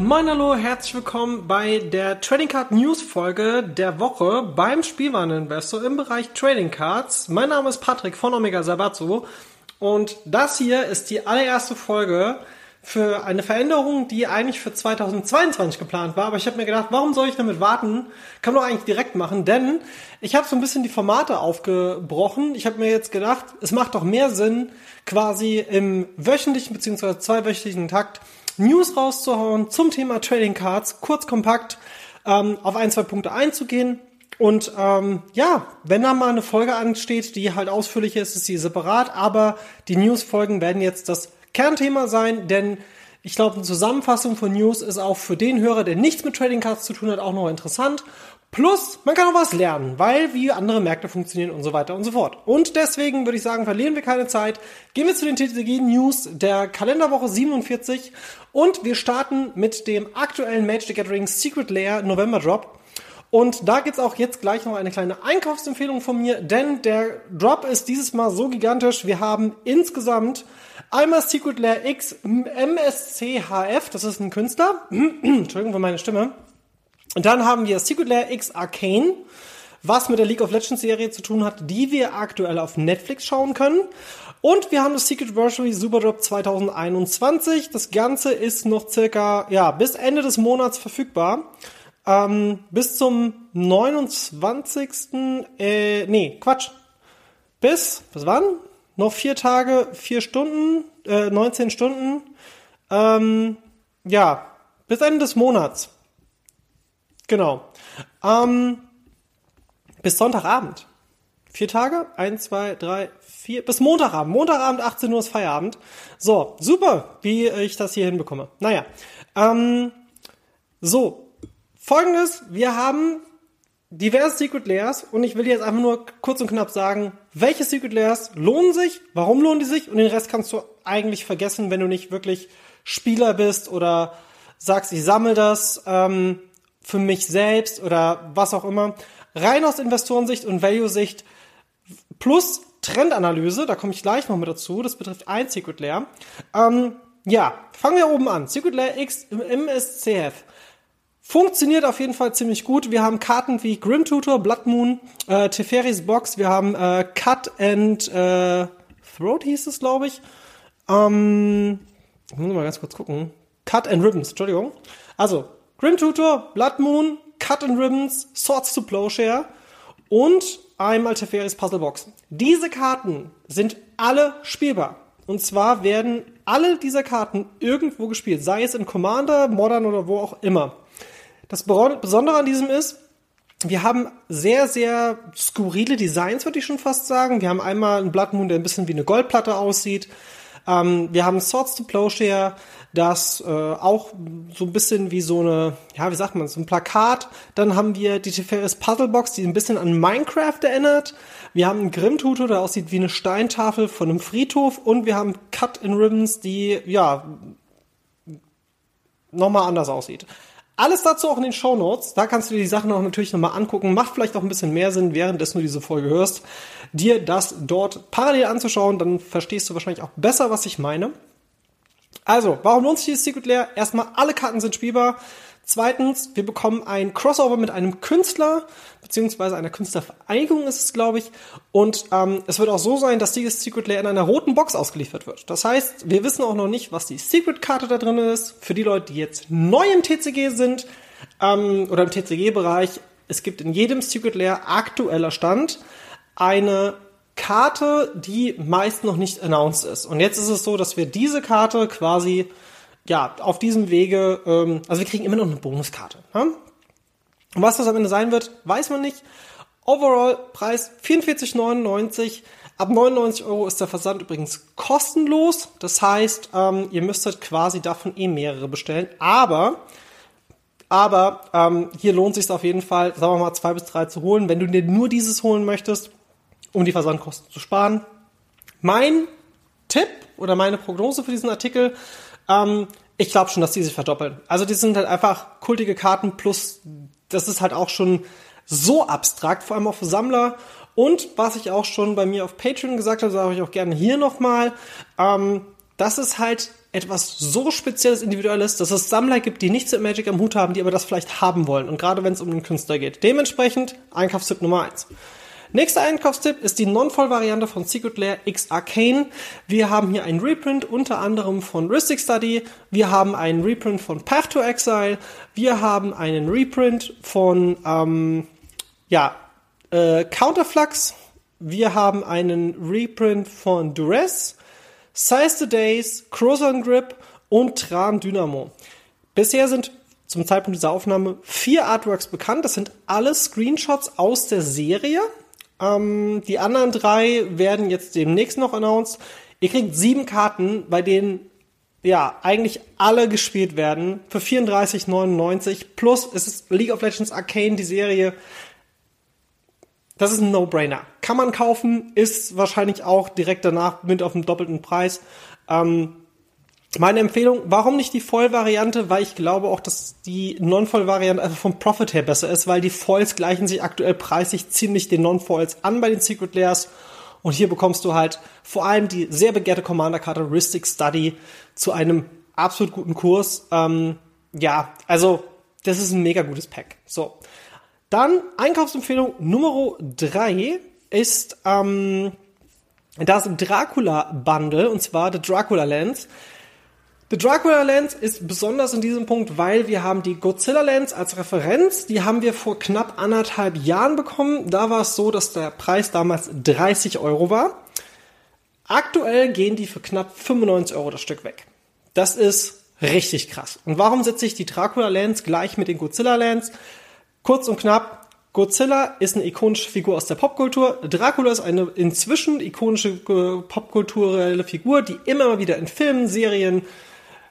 Moin hallo, herzlich willkommen bei der Trading Card News Folge der Woche beim Spielwareninvestor im Bereich Trading Cards. Mein Name ist Patrick von Omega Sabazo und das hier ist die allererste Folge für eine Veränderung, die eigentlich für 2022 geplant war. Aber ich habe mir gedacht, warum soll ich damit warten? Kann man doch eigentlich direkt machen, denn ich habe so ein bisschen die Formate aufgebrochen. Ich habe mir jetzt gedacht, es macht doch mehr Sinn, quasi im wöchentlichen bzw. zweiwöchentlichen Takt News rauszuhauen zum Thema Trading Cards, kurz kompakt ähm, auf ein, zwei Punkte einzugehen. Und ähm, ja, wenn da mal eine Folge ansteht, die halt ausführlich ist, ist sie separat, aber die News-Folgen werden jetzt das Kernthema sein, denn ich glaube, eine Zusammenfassung von News ist auch für den Hörer, der nichts mit Trading Cards zu tun hat, auch noch interessant. Plus, man kann auch was lernen, weil wie andere Märkte funktionieren und so weiter und so fort. Und deswegen würde ich sagen, verlieren wir keine Zeit. Gehen wir zu den TTG-News der Kalenderwoche 47 und wir starten mit dem aktuellen Magic the Gathering Secret Layer November Drop. Und da gibt's auch jetzt gleich noch eine kleine Einkaufsempfehlung von mir, denn der Drop ist dieses Mal so gigantisch. Wir haben insgesamt einmal Secret Layer X MSCHF, das ist ein Künstler. Entschuldigung für meine Stimme. Und dann haben wir Secret Layer X Arcane. was mit der League of Legends Serie zu tun hat, die wir aktuell auf Netflix schauen können. Und wir haben das Secret Anniversary Superdrop 2021. Das Ganze ist noch circa, ja, bis Ende des Monats verfügbar. Ähm, bis zum 29. Äh, nee, Quatsch. Bis, was waren? Noch vier Tage, vier Stunden, äh, 19 Stunden. Ähm, ja, bis Ende des Monats. Genau. Ähm, bis Sonntagabend. Vier Tage? Eins, zwei, drei, vier. Bis Montagabend. Montagabend, 18 Uhr ist Feierabend. So, super, wie ich das hier hinbekomme. Naja. Ähm, so. Folgendes, wir haben diverse Secret Layers und ich will jetzt einfach nur kurz und knapp sagen, welche Secret Layers lohnen sich, warum lohnen die sich und den Rest kannst du eigentlich vergessen, wenn du nicht wirklich Spieler bist oder sagst, ich sammle das ähm, für mich selbst oder was auch immer. Rein aus Investorensicht und Value-Sicht plus Trendanalyse, da komme ich gleich noch mit dazu, das betrifft ein Secret Layer. Ähm, ja, fangen wir oben an. Secret Layer X im MSCF. Funktioniert auf jeden Fall ziemlich gut. Wir haben Karten wie Grim Tutor, Blood Moon, äh, Teferis Box, wir haben äh, Cut and äh, Throat hieß es, glaube ich. Ähm, ich muss mal ganz kurz gucken. Cut and Ribbons, Entschuldigung. Also, Grim Tutor, Blood Moon, Cut and Ribbons, Swords to Plowshare und einmal Teferis Puzzle Box. Diese Karten sind alle spielbar. Und zwar werden alle dieser Karten irgendwo gespielt, sei es in Commander, Modern oder wo auch immer. Das Besondere an diesem ist, wir haben sehr, sehr skurrile Designs, würde ich schon fast sagen. Wir haben einmal einen Blood Moon, der ein bisschen wie eine Goldplatte aussieht. Ähm, wir haben Swords to Plowshare, das äh, auch so ein bisschen wie so eine, ja, wie sagt man, so ein Plakat. Dann haben wir die Teferis Puzzlebox, die ein bisschen an Minecraft erinnert. Wir haben einen Grimm-Tutor, der aussieht wie eine Steintafel von einem Friedhof. Und wir haben Cut in Ribbons, die, ja, nochmal anders aussieht. Alles dazu auch in den Show Notes. Da kannst du dir die Sachen auch natürlich nochmal angucken. Macht vielleicht auch ein bisschen mehr Sinn, währenddessen du diese Folge hörst, dir das dort parallel anzuschauen. Dann verstehst du wahrscheinlich auch besser, was ich meine. Also, warum lohnt sich dieses Secret Lair? Erstmal, alle Karten sind spielbar. Zweitens, wir bekommen ein Crossover mit einem Künstler, beziehungsweise einer Künstlervereinigung ist es, glaube ich. Und ähm, es wird auch so sein, dass dieses Secret Lair in einer roten Box ausgeliefert wird. Das heißt, wir wissen auch noch nicht, was die Secret-Karte da drin ist. Für die Leute, die jetzt neu im TCG sind ähm, oder im TCG-Bereich, es gibt in jedem Secret Lair aktueller Stand eine Karte, die meist noch nicht announced ist. Und jetzt ist es so, dass wir diese Karte quasi ja, auf diesem Wege, ähm, also wir kriegen immer noch eine Bonuskarte. Ne? Und was das am Ende sein wird, weiß man nicht. Overall Preis 44,99. Ab 99 Euro ist der Versand übrigens kostenlos. Das heißt, ähm, ihr müsstet quasi davon eh mehrere bestellen. Aber, aber ähm, hier lohnt sich auf jeden Fall, sagen wir mal, zwei bis drei zu holen, wenn du dir nur dieses holen möchtest, um die Versandkosten zu sparen. Mein Tipp oder meine Prognose für diesen Artikel ähm, ich glaube schon, dass die sich verdoppeln. Also die sind halt einfach kultige Karten plus das ist halt auch schon so abstrakt, vor allem auch für Sammler. Und was ich auch schon bei mir auf Patreon gesagt habe, sage ich auch gerne hier nochmal, ähm, das ist halt etwas so spezielles, individuelles, dass es Sammler gibt, die nichts mit Magic am Hut haben, die aber das vielleicht haben wollen. Und gerade wenn es um den Künstler geht. Dementsprechend Einkaufstipp Nummer eins. Nächster Einkaufstipp ist die Non-Voll-Variante von Secret Lair X Arcane. Wir haben hier einen Reprint unter anderem von Rhystic Study. Wir haben einen Reprint von Path to Exile. Wir haben einen Reprint von ähm, ja, äh, Counterflux. Wir haben einen Reprint von Duress, Size the Days, Croson Grip und Tran Dynamo. Bisher sind zum Zeitpunkt dieser Aufnahme vier Artworks bekannt. Das sind alle Screenshots aus der Serie. Ähm, die anderen drei werden jetzt demnächst noch announced. Ihr kriegt sieben Karten, bei denen ja eigentlich alle gespielt werden für 34,99 plus es ist League of Legends Arcane die Serie. Das ist ein No-Brainer. Kann man kaufen, ist wahrscheinlich auch direkt danach mit auf dem doppelten Preis. Ähm, meine Empfehlung, warum nicht die Vollvariante? Weil ich glaube auch, dass die Non-Voll-Variante einfach vom Profit her besser ist, weil die Foils gleichen sich aktuell preislich ziemlich den Non-Foils an bei den Secret Layers. Und hier bekommst du halt vor allem die sehr begehrte Commander-Karte Ristic Study zu einem absolut guten Kurs. Ähm, ja, also das ist ein mega gutes Pack. So. Dann Einkaufsempfehlung Nummer drei ist ähm, das Dracula Bundle und zwar The Dracula Lens. The Dracula Lens ist besonders in diesem Punkt, weil wir haben die Godzilla Lens als Referenz. Die haben wir vor knapp anderthalb Jahren bekommen. Da war es so, dass der Preis damals 30 Euro war. Aktuell gehen die für knapp 95 Euro das Stück weg. Das ist richtig krass. Und warum setze ich die Dracula Lens gleich mit den Godzilla Lens? Kurz und knapp, Godzilla ist eine ikonische Figur aus der Popkultur. Dracula ist eine inzwischen ikonische äh, popkulturelle Figur, die immer wieder in Filmen, Serien,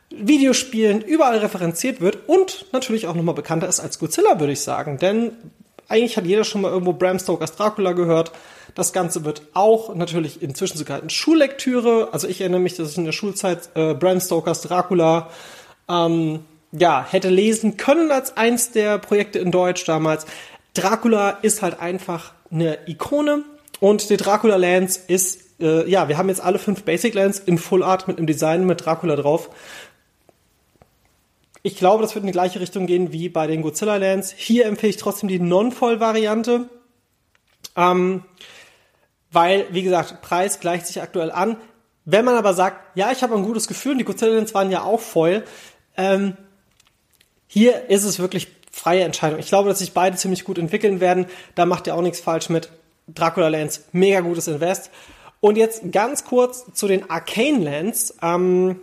Videospielen überall referenziert wird und natürlich auch nochmal bekannter ist als Godzilla, würde ich sagen. Denn eigentlich hat jeder schon mal irgendwo Bram Stokers Dracula gehört. Das Ganze wird auch natürlich inzwischen sogar in Schullektüre. Also ich erinnere mich, dass ich in der Schulzeit äh, Bram Stokers Dracula ähm, ja hätte lesen können als eins der Projekte in Deutsch damals. Dracula ist halt einfach eine Ikone und die Dracula Lands ist äh, ja, wir haben jetzt alle fünf Basic Lands in Full Art mit einem Design mit Dracula drauf. Ich glaube, das wird in die gleiche Richtung gehen wie bei den Godzilla Lands. Hier empfehle ich trotzdem die Non-Voll-Variante. Ähm, weil, wie gesagt, Preis gleicht sich aktuell an. Wenn man aber sagt, ja, ich habe ein gutes Gefühl, und die Godzilla Lands waren ja auch voll, ähm, hier ist es wirklich freie Entscheidung. Ich glaube, dass sich beide ziemlich gut entwickeln werden. Da macht ihr auch nichts falsch mit. Dracula Lands, mega gutes Invest. Und jetzt ganz kurz zu den Arcane Lands. Ähm,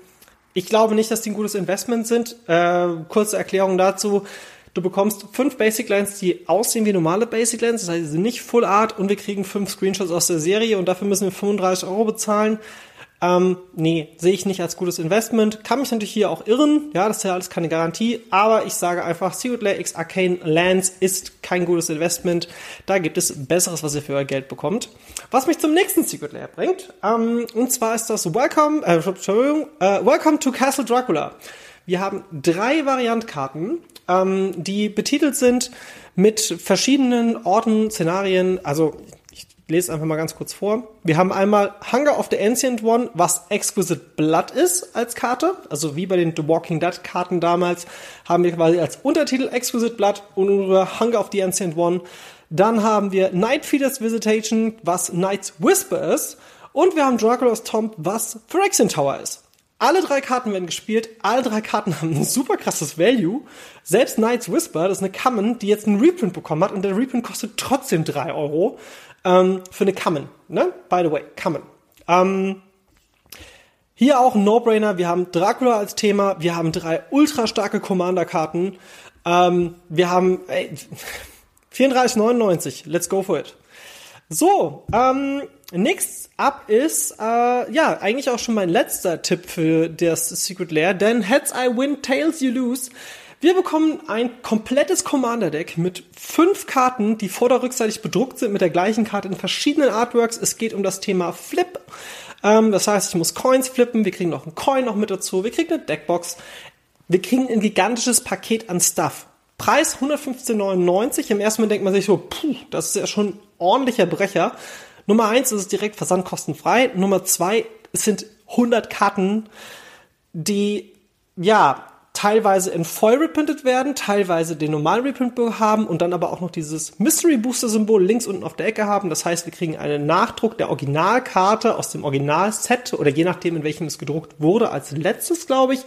ich glaube nicht, dass die ein gutes Investment sind. Äh, kurze Erklärung dazu. Du bekommst fünf Basic Lines, die aussehen wie normale Basic Lines, das heißt, sie sind nicht Full Art und wir kriegen fünf Screenshots aus der Serie und dafür müssen wir 35 Euro bezahlen. Ähm, nee, sehe ich nicht als gutes Investment. Kann mich natürlich hier auch irren. Ja, das ist ja alles keine Garantie. Aber ich sage einfach, Secret Lair X Arcane Lands ist kein gutes Investment. Da gibt es Besseres, was ihr für euer Geld bekommt. Was mich zum nächsten Secret Lair bringt. Ähm, und zwar ist das Welcome, äh, Entschuldigung, äh, Welcome to Castle Dracula. Wir haben drei Variantkarten, ähm, die betitelt sind mit verschiedenen Orten, Szenarien. Also lese einfach mal ganz kurz vor. Wir haben einmal Hunger of the Ancient One, was Exquisite Blood ist als Karte. Also wie bei den The Walking Dead Karten damals haben wir quasi als Untertitel Exquisite Blood und Hunger of the Ancient One. Dann haben wir Night Feeders Visitation, was Night's Whisper ist. Und wir haben Dracula's Tomb, was Phyrexian Tower ist. Alle drei Karten werden gespielt, alle drei Karten haben ein super krasses Value. Selbst Night's Whisper, das ist eine Common, die jetzt einen Reprint bekommen hat und der Reprint kostet trotzdem drei Euro ähm, für eine Common. Ne? By the way, Common. Ähm, hier auch ein No-Brainer. Wir haben Dracula als Thema. Wir haben drei ultra starke Commander-Karten. Ähm, wir haben ey, 34,99. Let's go for it. So, ähm, next up ist, äh, ja, eigentlich auch schon mein letzter Tipp für das Secret Lair, denn Heads I Win, Tails You Lose wir bekommen ein komplettes Commander-Deck mit fünf Karten, die vorder- rückseitig bedruckt sind mit der gleichen Karte in verschiedenen Artworks. Es geht um das Thema Flip. Ähm, das heißt, ich muss Coins flippen. Wir kriegen noch einen Coin noch mit dazu. Wir kriegen eine Deckbox. Wir kriegen ein gigantisches Paket an Stuff. Preis 115,99. Im ersten Moment denkt man sich so, puh, das ist ja schon ein ordentlicher Brecher. Nummer eins ist es direkt versandkostenfrei. Nummer zwei, es sind 100 Karten, die, ja, teilweise in voll reprintet werden, teilweise den normalen Reprint haben und dann aber auch noch dieses Mystery Booster Symbol links unten auf der Ecke haben. Das heißt, wir kriegen einen Nachdruck der Originalkarte aus dem Originalset oder je nachdem, in welchem es gedruckt wurde, als letztes, glaube ich,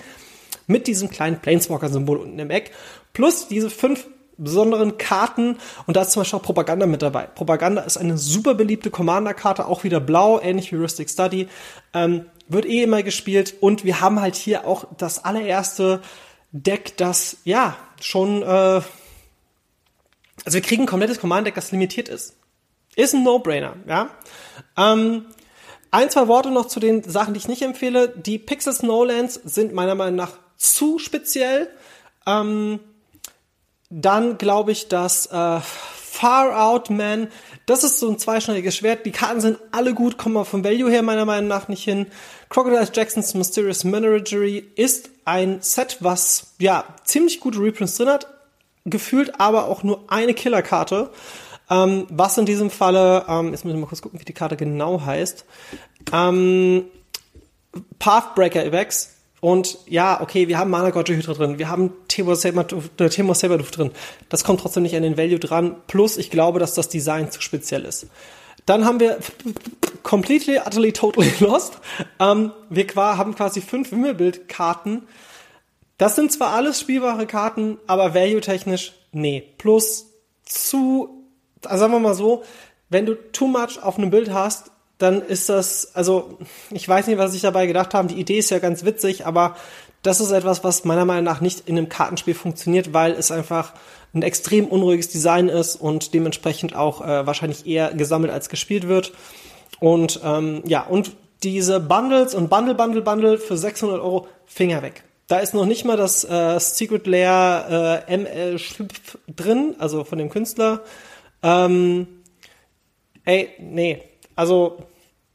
mit diesem kleinen Planeswalker Symbol unten im Eck. Plus diese fünf besonderen Karten und da ist zum Beispiel auch Propaganda mit dabei. Propaganda ist eine super beliebte Commander-Karte, auch wieder blau, ähnlich wie Heuristic Study. Ähm, wird eh immer gespielt und wir haben halt hier auch das allererste Deck, das ja schon, äh, also wir kriegen ein komplettes Command-Deck, das limitiert ist. Ist ein No-Brainer, ja. Ähm, ein, zwei Worte noch zu den Sachen, die ich nicht empfehle. Die Pixel Snowlands sind meiner Meinung nach zu speziell. Ähm, dann glaube ich, dass äh, Far Out Man, das ist so ein zweischneidiges Schwert. Die Karten sind alle gut, kommen vom Value her meiner Meinung nach nicht hin. Crocodile Jacksons Mysterious Menagerie ist ein Set, was ja ziemlich gute Reprints drin hat, gefühlt aber auch nur eine Killerkarte. Ähm, was in diesem Falle, ähm, jetzt muss ich mal kurz gucken, wie die Karte genau heißt. Ähm, Pathbreaker Evex Und ja, okay, wir haben Mana Gotcha Hydra drin, wir haben Temo Saber Duft drin. Das kommt trotzdem nicht an den Value dran. Plus, ich glaube, dass das Design zu speziell ist. Dann haben wir completely, utterly, totally lost. Ähm, wir haben quasi fünf Wimmelbildkarten. Das sind zwar alles spielbare Karten, aber value-technisch, nee. Plus zu, also sagen wir mal so, wenn du too much auf einem Bild hast, dann ist das, also ich weiß nicht, was ich dabei gedacht habe. Die Idee ist ja ganz witzig, aber das ist etwas, was meiner Meinung nach nicht in einem Kartenspiel funktioniert, weil es einfach ein extrem unruhiges Design ist und dementsprechend auch äh, wahrscheinlich eher gesammelt als gespielt wird. Und ähm, ja, und diese Bundles und Bundle, Bundle, Bundle für 600 Euro, Finger weg. Da ist noch nicht mal das äh, Secret Lair äh, ML drin, also von dem Künstler. Ähm, ey, nee. Also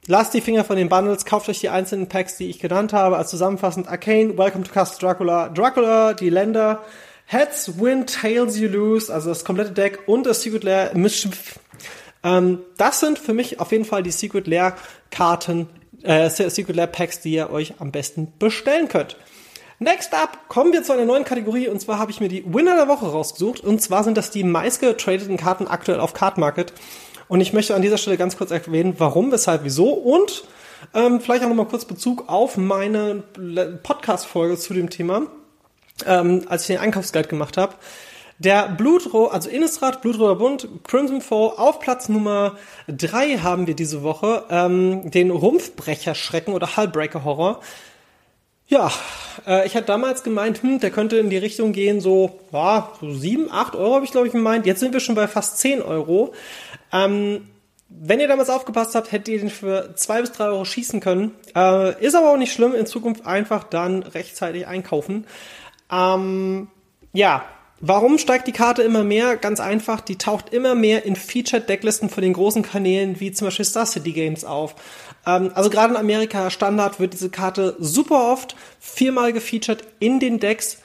lasst die Finger von den Bundles, kauft euch die einzelnen Packs, die ich genannt habe. Als zusammenfassend Arcane, Welcome to Castle Dracula, Dracula, die Länder, Heads win, Tails you lose, also das komplette Deck und das Secret Lair Mischief. Ähm, das sind für mich auf jeden Fall die Secret Lair Karten, äh, Secret Lair Packs, die ihr euch am besten bestellen könnt. Next up kommen wir zu einer neuen Kategorie und zwar habe ich mir die Winner der Woche rausgesucht und zwar sind das die meistgetradeten Karten aktuell auf Card Market und ich möchte an dieser Stelle ganz kurz erwähnen, warum, weshalb, wieso und ähm, vielleicht auch nochmal kurz Bezug auf meine Podcast-Folge zu dem Thema ähm, als ich den Einkaufsguide gemacht habe. Der Blutroh, also Innistrad, Blutroter Bund, Crimson Foe, auf Platz Nummer drei haben wir diese Woche ähm, den Rumpfbrecher-Schrecken oder Hullbreaker-Horror. Ja, äh, ich hatte damals gemeint, hm, der könnte in die Richtung gehen, so, ja, so sieben, acht Euro habe ich glaube ich gemeint. Jetzt sind wir schon bei fast zehn Euro. Ähm, wenn ihr damals aufgepasst habt, hättet ihr den für zwei bis drei Euro schießen können. Äh, ist aber auch nicht schlimm. In Zukunft einfach dann rechtzeitig einkaufen. Ähm, ja, warum steigt die Karte immer mehr? Ganz einfach, die taucht immer mehr in Featured-Decklisten von den großen Kanälen wie zum Beispiel Star City Games auf. Ähm, also gerade in Amerika Standard wird diese Karte super oft viermal gefeatured in den Decks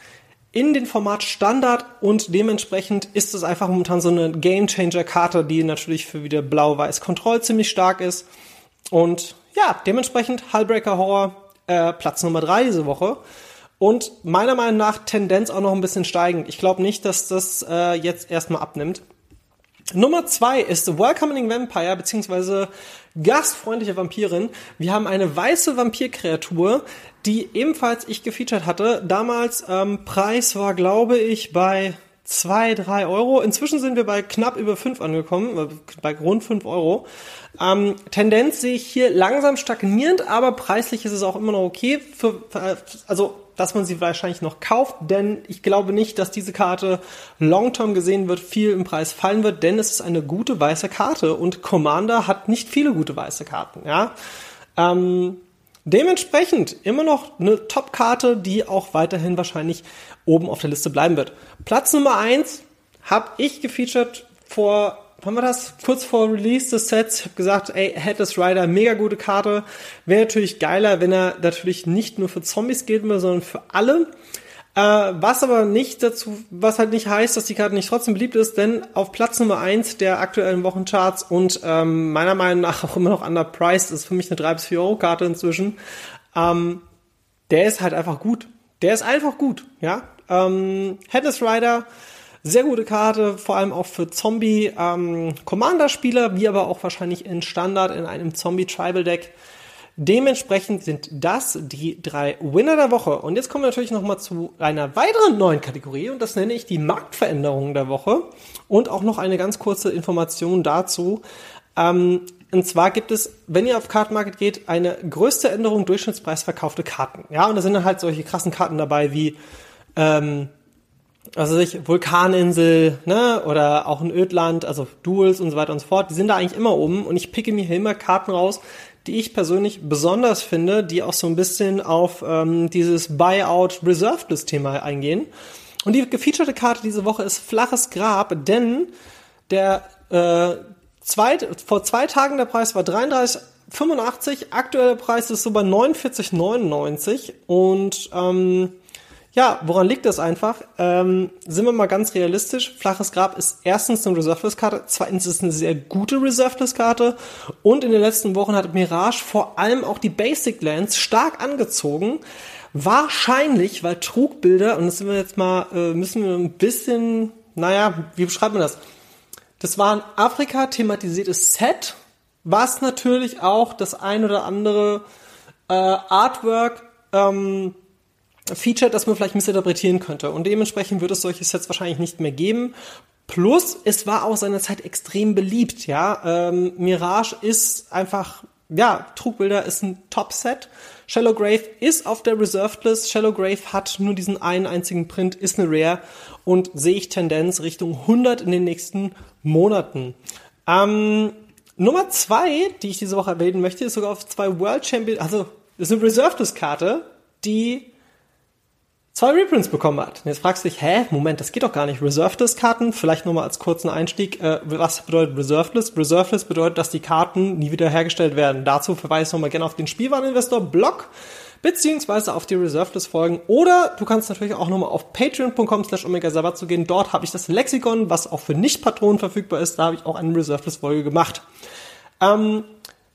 in den Format Standard und dementsprechend ist es einfach momentan so eine Game Changer Karte, die natürlich für wieder blau-weiß Kontroll ziemlich stark ist. Und ja, dementsprechend Hullbreaker Horror äh, Platz Nummer drei diese Woche. Und meiner Meinung nach Tendenz auch noch ein bisschen steigend. Ich glaube nicht, dass das äh, jetzt erstmal abnimmt. Nummer zwei ist Welcoming Vampire beziehungsweise gastfreundliche Vampirin. Wir haben eine weiße Vampirkreatur, die ebenfalls ich gefeatured hatte. Damals ähm, Preis war, glaube ich, bei zwei, drei Euro. Inzwischen sind wir bei knapp über fünf angekommen, äh, bei rund fünf Euro. Ähm, Tendenz sehe ich hier langsam stagnierend, aber preislich ist es auch immer noch okay. Für, also dass man sie wahrscheinlich noch kauft, denn ich glaube nicht, dass diese Karte long-term gesehen wird, viel im Preis fallen wird, denn es ist eine gute weiße Karte und Commander hat nicht viele gute weiße Karten, ja. Ähm, dementsprechend immer noch eine Top-Karte, die auch weiterhin wahrscheinlich oben auf der Liste bleiben wird. Platz Nummer eins habe ich gefeatured vor wann war das? Kurz vor Release des Sets. Ich habe gesagt, ey, Headless Rider, mega gute Karte. Wäre natürlich geiler, wenn er natürlich nicht nur für Zombies gilt, sondern für alle. Äh, was aber nicht dazu, was halt nicht heißt, dass die Karte nicht trotzdem beliebt ist, denn auf Platz Nummer eins der aktuellen Wochencharts und ähm, meiner Meinung nach auch immer noch underpriced, ist für mich eine 3 bis 4 Euro Karte inzwischen. Ähm, der ist halt einfach gut. Der ist einfach gut, ja. Ähm, Headless Rider sehr gute Karte, vor allem auch für Zombie-Commander-Spieler, ähm, wie aber auch wahrscheinlich in Standard in einem Zombie-Tribal-Deck. Dementsprechend sind das die drei Winner der Woche. Und jetzt kommen wir natürlich nochmal zu einer weiteren neuen Kategorie und das nenne ich die Marktveränderungen der Woche. Und auch noch eine ganz kurze Information dazu. Ähm, und zwar gibt es, wenn ihr auf Card Market geht, eine größte Änderung Durchschnittspreis verkaufte Karten. Ja, und da sind dann halt solche krassen Karten dabei wie ähm, also sich Vulkaninsel, ne, oder auch ein Ödland, also Duels und so weiter und so fort, die sind da eigentlich immer oben und ich picke mir hier immer Karten raus, die ich persönlich besonders finde, die auch so ein bisschen auf ähm, dieses Buyout Reserved List Thema eingehen. Und die gefeaturete Karte diese Woche ist Flaches Grab, denn der äh, zweit, vor zwei Tagen der Preis war 33,85, aktueller Preis ist so bei 49,99 und ähm, ja, woran liegt das einfach? Ähm, sind wir mal ganz realistisch. Flaches Grab ist erstens eine Reserveless-Karte, zweitens ist eine sehr gute Reserveless-Karte und in den letzten Wochen hat Mirage vor allem auch die Basic Lands stark angezogen, Wahrscheinlich, weil Trugbilder, und das sind wir jetzt mal, äh, müssen wir ein bisschen, naja, wie beschreibt man das? Das war ein Afrika-thematisiertes Set, was natürlich auch das ein oder andere äh, Artwork ähm, Feature, das man vielleicht missinterpretieren könnte. Und dementsprechend wird es solche Sets wahrscheinlich nicht mehr geben. Plus, es war auch seinerzeit extrem beliebt, ja. Ähm, Mirage ist einfach, ja, Trugbilder ist ein Top-Set. Shallow Grave ist auf der Reserved List. Shallow Grave hat nur diesen einen einzigen Print, ist eine Rare und sehe ich Tendenz Richtung 100 in den nächsten Monaten. Ähm, Nummer zwei, die ich diese Woche erwähnen möchte, ist sogar auf zwei World Champion, also ist eine Reserved List Karte, die zwei Reprints bekommen hat. Und jetzt fragst du dich, hä, Moment, das geht doch gar nicht. Reserved List Karten, vielleicht nochmal als kurzen Einstieg, äh, was bedeutet Reserved List? Reserved List bedeutet, dass die Karten nie wieder hergestellt werden. Dazu verweise ich nochmal gerne auf den Spielwareninvestor Blog beziehungsweise auf die Reserved List folgen oder du kannst natürlich auch nochmal auf patreon.com slash omega zu gehen. Dort habe ich das Lexikon, was auch für Nicht-Patronen verfügbar ist. Da habe ich auch eine Reserved List Folge gemacht. Ähm,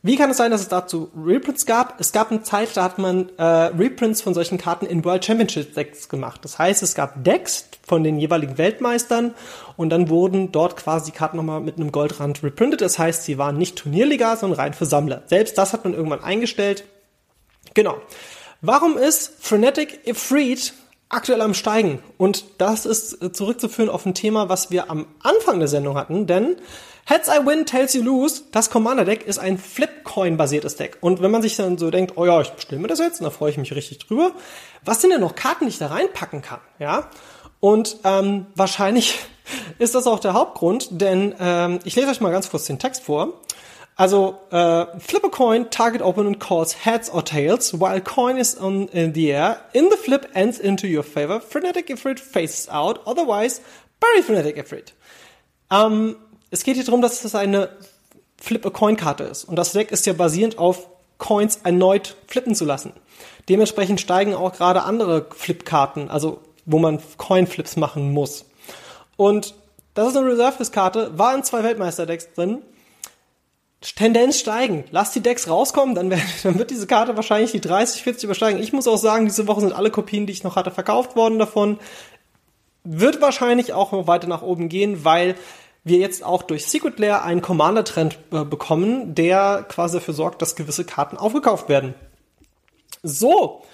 wie kann es sein, dass es dazu Reprints gab? Es gab eine Zeit, da hat man äh, Reprints von solchen Karten in World Championship Decks gemacht. Das heißt, es gab Decks von den jeweiligen Weltmeistern und dann wurden dort quasi die Karten nochmal mit einem Goldrand reprintet. Das heißt, sie waren nicht turnierlegal, sondern rein für Sammler. Selbst das hat man irgendwann eingestellt. Genau. Warum ist Frenetic Ifrit aktuell am Steigen? Und das ist äh, zurückzuführen auf ein Thema, was wir am Anfang der Sendung hatten, denn Heads I Win, Tails You Lose, das Commander-Deck ist ein Flip-Coin-basiertes Deck. Und wenn man sich dann so denkt, oh ja, ich bestelle mir das jetzt, und da freue ich mich richtig drüber, was sind denn noch Karten, die ich da reinpacken kann? Ja, und ähm, wahrscheinlich ist das auch der Hauptgrund, denn ähm, ich lese euch mal ganz kurz den Text vor. Also, äh, flip a coin, target opponent calls heads or tails, while coin is on in the air. In the flip ends into your favor. Frenetic Ifrit faces out, otherwise bury Frenetic Ifrit. Ähm, es geht hier darum, dass es eine Flip-a-Coin-Karte ist. Und das Deck ist ja basierend auf Coins erneut flippen zu lassen. Dementsprechend steigen auch gerade andere Flip-Karten, also wo man Coin-Flips machen muss. Und das ist eine Reserve-Karte, war in zwei Weltmeister-Decks drin. Tendenz steigen. Lass die Decks rauskommen, dann, dann wird diese Karte wahrscheinlich die 30, 40 übersteigen. Ich muss auch sagen, diese Woche sind alle Kopien, die ich noch hatte, verkauft worden davon. Wird wahrscheinlich auch noch weiter nach oben gehen, weil wir jetzt auch durch Secret Lair einen Commander-Trend äh, bekommen, der quasi dafür sorgt, dass gewisse Karten aufgekauft werden. So,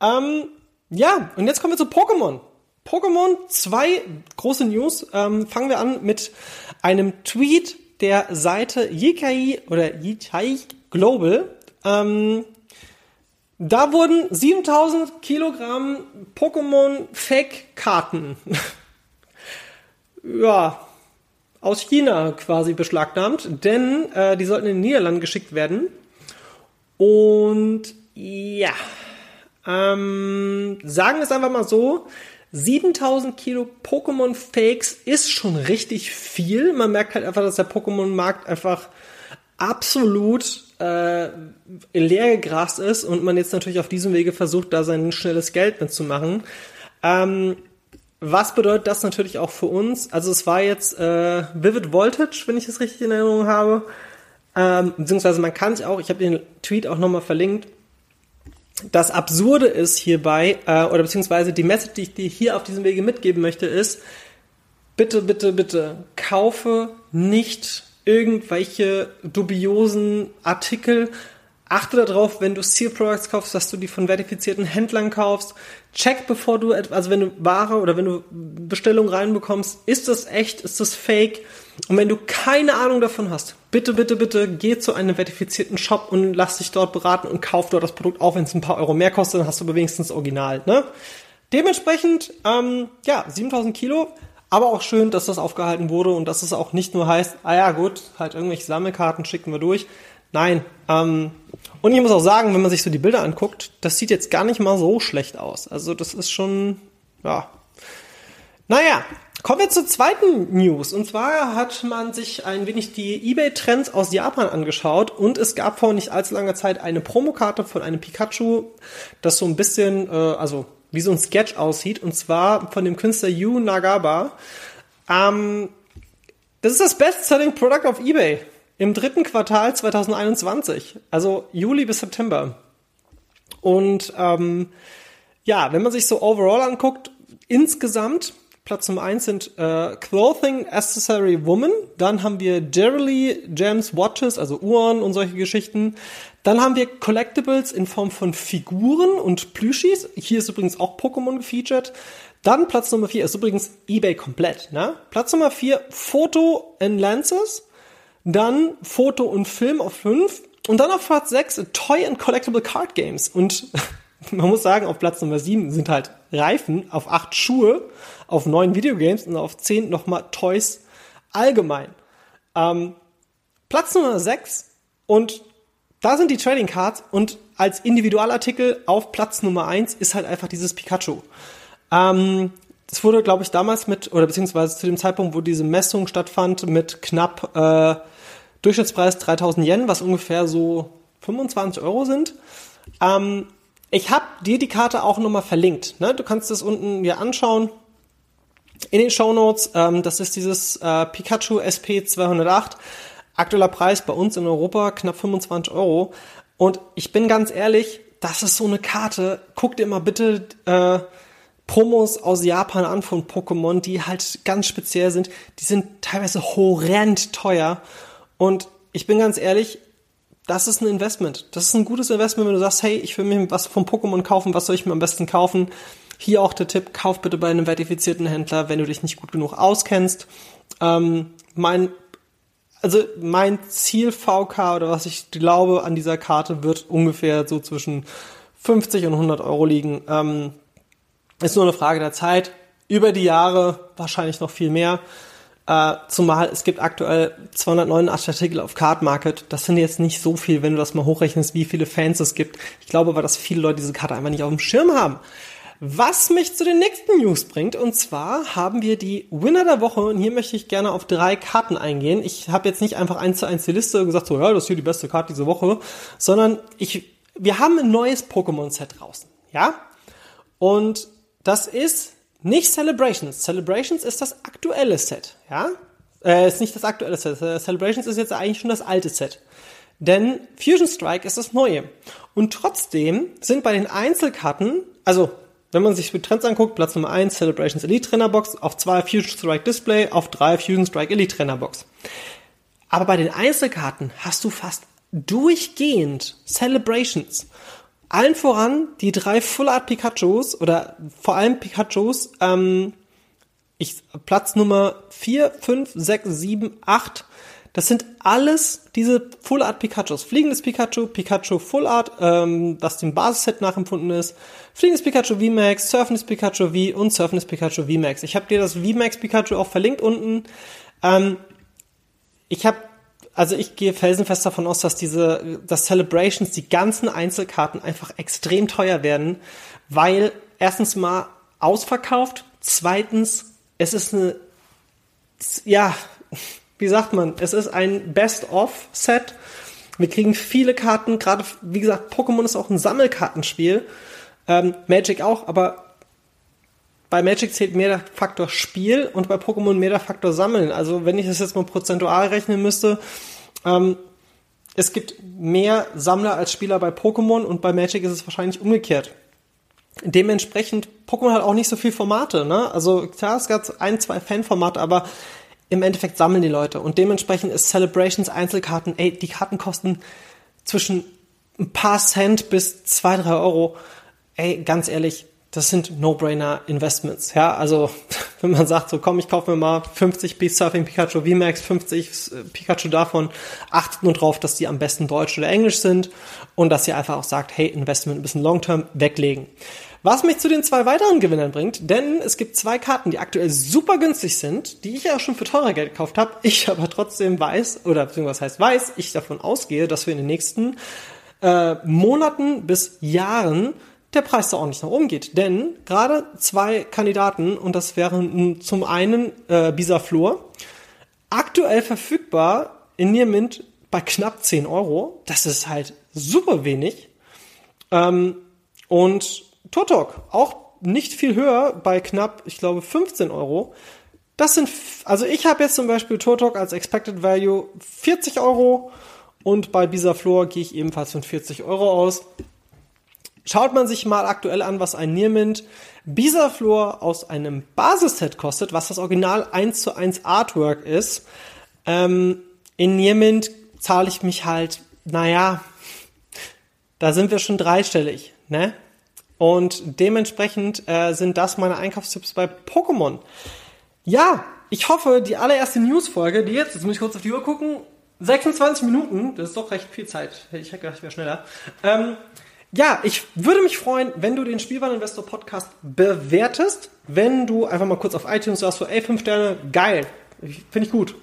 ähm, ja, und jetzt kommen wir zu Pokémon. Pokémon, zwei große News. Ähm, fangen wir an mit einem Tweet der Seite Yikai oder Yikai Global. Ähm, da wurden 7000 Kilogramm Pokémon Fake Karten ja, aus China quasi beschlagnahmt, denn äh, die sollten in den Niederlanden geschickt werden. Und ja, ähm, sagen wir es einfach mal so, 7000 Kilo Pokémon Fakes ist schon richtig viel. Man merkt halt einfach, dass der Pokémon-Markt einfach absolut äh, leer gegrast ist und man jetzt natürlich auf diesem Wege versucht, da sein schnelles Geld mitzumachen. Ähm, was bedeutet das natürlich auch für uns? Also es war jetzt äh, Vivid Voltage, wenn ich es richtig in Erinnerung habe. Ähm, beziehungsweise man kann sich auch, ich habe den Tweet auch nochmal verlinkt. Das Absurde ist hierbei, äh, oder beziehungsweise die Message, die ich dir hier auf diesem Wege mitgeben möchte, ist, bitte, bitte, bitte, kaufe nicht irgendwelche dubiosen Artikel, achte darauf, wenn du Seal Products kaufst, dass du die von verifizierten Händlern kaufst. Check bevor du, also wenn du Ware oder wenn du Bestellung reinbekommst, ist das echt, ist das fake? Und wenn du keine Ahnung davon hast, bitte, bitte, bitte geh zu einem verifizierten Shop und lass dich dort beraten und kauf dort das Produkt, auch wenn es ein paar Euro mehr kostet, dann hast du aber wenigstens Original, ne? Dementsprechend, ähm, ja, 7000 Kilo, aber auch schön, dass das aufgehalten wurde und dass es auch nicht nur heißt, ah ja, gut, halt irgendwelche Sammelkarten schicken wir durch, Nein. Ähm, und ich muss auch sagen, wenn man sich so die Bilder anguckt, das sieht jetzt gar nicht mal so schlecht aus. Also das ist schon, ja. Naja, kommen wir zur zweiten News. Und zwar hat man sich ein wenig die eBay-Trends aus Japan angeschaut und es gab vor nicht allzu langer Zeit eine Promokarte von einem Pikachu, das so ein bisschen, äh, also wie so ein Sketch aussieht, und zwar von dem Künstler Yu Nagaba. Ähm, das ist das Best-Selling Product auf eBay im dritten Quartal 2021, also Juli bis September. Und ähm, Ja, wenn man sich so overall anguckt, insgesamt Platz Nummer eins sind äh, Clothing Accessory Woman. Dann haben wir Jerry Gems Watches, also Uhren und solche Geschichten. Dann haben wir Collectibles in Form von Figuren und Plüschis. Hier ist übrigens auch Pokémon gefeatured. Dann Platz Nummer vier ist übrigens eBay komplett. Ne? Platz Nummer vier Foto and Lenses. Dann Foto und Film auf fünf. Und dann auf Platz sechs Toy and Collectible Card Games. Und man muss sagen, auf Platz Nummer sieben sind halt Reifen, auf acht Schuhe, auf neun Videogames und auf zehn nochmal Toys allgemein. Ähm, Platz Nummer sechs und da sind die Trading Cards und als Individualartikel auf Platz Nummer eins ist halt einfach dieses Pikachu. Ähm, das wurde, glaube ich, damals mit, oder beziehungsweise zu dem Zeitpunkt, wo diese Messung stattfand, mit knapp äh, Durchschnittspreis 3000 Yen, was ungefähr so 25 Euro sind. Ähm, ich habe dir die Karte auch nochmal verlinkt. Ne? Du kannst das unten dir anschauen in den Show Notes. Ähm, das ist dieses äh, Pikachu SP 208. Aktueller Preis bei uns in Europa knapp 25 Euro. Und ich bin ganz ehrlich, das ist so eine Karte. Guck dir mal bitte äh, Promos aus Japan an von Pokémon, die halt ganz speziell sind. Die sind teilweise horrend teuer. Und ich bin ganz ehrlich, das ist ein Investment. Das ist ein gutes Investment, wenn du sagst, hey, ich will mir was vom Pokémon kaufen, was soll ich mir am besten kaufen? Hier auch der Tipp, kauf bitte bei einem verifizierten Händler, wenn du dich nicht gut genug auskennst. Ähm, mein, also mein Ziel VK oder was ich glaube an dieser Karte wird ungefähr so zwischen 50 und 100 Euro liegen. Ähm, ist nur eine Frage der Zeit. Über die Jahre wahrscheinlich noch viel mehr. Äh, zumal es gibt aktuell 289 Artikel auf Card Market. Das sind jetzt nicht so viel, wenn du das mal hochrechnest, wie viele Fans es gibt. Ich glaube aber, dass viele Leute diese Karte einfach nicht auf dem Schirm haben. Was mich zu den nächsten News bringt, und zwar haben wir die Winner der Woche, und hier möchte ich gerne auf drei Karten eingehen. Ich habe jetzt nicht einfach eins zu eins die Liste gesagt, so, ja, das ist hier die beste Karte diese Woche, sondern ich, wir haben ein neues Pokémon-Set draußen, ja? Und das ist nicht Celebrations. Celebrations ist das aktuelle Set, ja? Äh, ist nicht das aktuelle Set. Celebrations ist jetzt eigentlich schon das alte Set. Denn Fusion Strike ist das neue. Und trotzdem sind bei den Einzelkarten, also wenn man sich die Trends anguckt, Platz Nummer 1 Celebrations Elite Trainer Box, auf 2 Fusion Strike Display, auf 3 Fusion Strike Elite Trainer Box. Aber bei den Einzelkarten hast du fast durchgehend Celebrations. Allen voran die drei Full Art Pikachus oder vor allem Pikachus, ähm, ich, Platz Nummer 4, 5, 6, 7, 8. Das sind alles diese Full Art Pikachus. Fliegendes Pikachu, Pikachu Full Art, ähm, das dem Basisset nachempfunden ist. Fliegendes Pikachu VMAX, Surfendes Pikachu V und Surfendes Pikachu VMAX. Ich habe dir das VMAX Pikachu auch verlinkt unten. Ähm, ich habe also ich gehe felsenfest davon aus, dass diese, dass Celebrations, die ganzen Einzelkarten einfach extrem teuer werden, weil erstens mal ausverkauft, zweitens, es ist eine, ja, wie sagt man, es ist ein Best-of-Set. Wir kriegen viele Karten, gerade, wie gesagt, Pokémon ist auch ein Sammelkartenspiel, ähm, Magic auch, aber bei Magic zählt mehr der Faktor Spiel und bei Pokémon mehr der Faktor Sammeln. Also wenn ich das jetzt mal prozentual rechnen müsste, ähm, es gibt mehr Sammler als Spieler bei Pokémon und bei Magic ist es wahrscheinlich umgekehrt. Dementsprechend, Pokémon hat auch nicht so viel Formate, ne? Also klar, es gab ein, zwei Fanformate, aber im Endeffekt sammeln die Leute. Und dementsprechend ist Celebrations Einzelkarten, ey, die Karten kosten zwischen ein paar Cent bis zwei, drei Euro. Ey, ganz ehrlich, das sind No-Brainer-Investments. Ja, also wenn man sagt, so komm, ich kaufe mir mal 50 Beast Surfing Pikachu VMAX, 50 äh, Pikachu davon, achtet nur drauf, dass die am besten Deutsch oder Englisch sind und dass ihr einfach auch sagt, hey, Investment ein bisschen Long-Term weglegen. Was mich zu den zwei weiteren Gewinnern bringt, denn es gibt zwei Karten, die aktuell super günstig sind, die ich ja auch schon für teurer Geld gekauft habe, ich aber trotzdem weiß, oder beziehungsweise heißt weiß, ich davon ausgehe, dass wir in den nächsten äh, Monaten bis Jahren der Preis da auch nicht nach oben geht. Denn gerade zwei Kandidaten, und das wären zum einen äh, Bisaflor, aktuell verfügbar in Niermint bei knapp 10 Euro. Das ist halt super wenig. Ähm, und Totok, auch nicht viel höher, bei knapp, ich glaube, 15 Euro. Das sind, also ich habe jetzt zum Beispiel Totok als Expected Value 40 Euro und bei Bisaflor gehe ich ebenfalls von 40 Euro aus. Schaut man sich mal aktuell an, was ein Nearmint Bisaflor aus einem Basisset kostet, was das Original 1 zu 1 Artwork ist. Ähm, in Nearmint zahle ich mich halt, naja, da sind wir schon dreistellig, ne? Und dementsprechend äh, sind das meine Einkaufstipps bei Pokémon. Ja, ich hoffe, die allererste Newsfolge, die jetzt, jetzt muss ich kurz auf die Uhr gucken, 26 Minuten, das ist doch recht viel Zeit. Ich hätte gedacht, ich wäre schneller. Ähm, ja, ich würde mich freuen, wenn du den Spielwareninvestor Podcast bewertest. Wenn du einfach mal kurz auf iTunes sagst, so, ey, 5 Sterne, geil. Finde ich gut.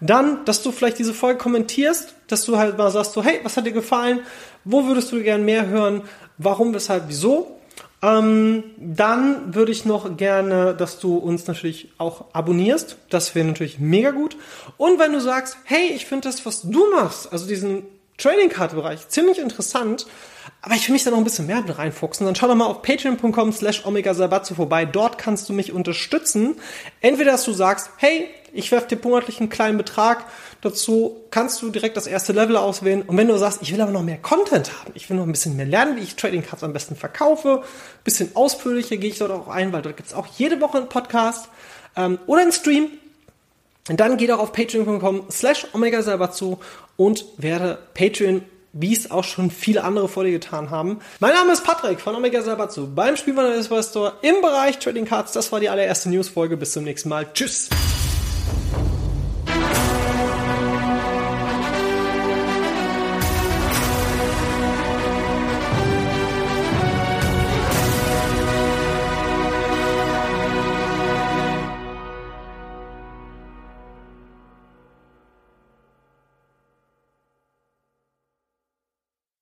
Dann, dass du vielleicht diese Folge kommentierst, dass du halt mal sagst, so, hey, was hat dir gefallen? Wo würdest du gern mehr hören? Warum, weshalb, wieso? Ähm, dann würde ich noch gerne, dass du uns natürlich auch abonnierst. Das wäre natürlich mega gut. Und wenn du sagst, hey, ich finde das, was du machst, also diesen Trading Card Bereich, ziemlich interessant, aber ich will mich da noch ein bisschen mehr reinfuchsen, dann schau doch mal auf patreon.com slash omega vorbei. Dort kannst du mich unterstützen. Entweder, dass du sagst, hey, ich werfe dir monatlich einen kleinen Betrag dazu, kannst du direkt das erste Level auswählen. Und wenn du sagst, ich will aber noch mehr Content haben, ich will noch ein bisschen mehr lernen, wie ich Trading Cards am besten verkaufe, bisschen ausführlicher gehe ich dort auch ein, weil dort gibt es auch jede Woche einen Podcast ähm, oder einen Stream. Und dann geh doch auf patreon.com slash omega zu und werde Patreon wie es auch schon viele andere vor dir getan haben. Mein Name ist Patrick von Omega Sabatsu beim Spielwareninvestor im Bereich Trading Cards. Das war die allererste Newsfolge. Bis zum nächsten Mal. Tschüss.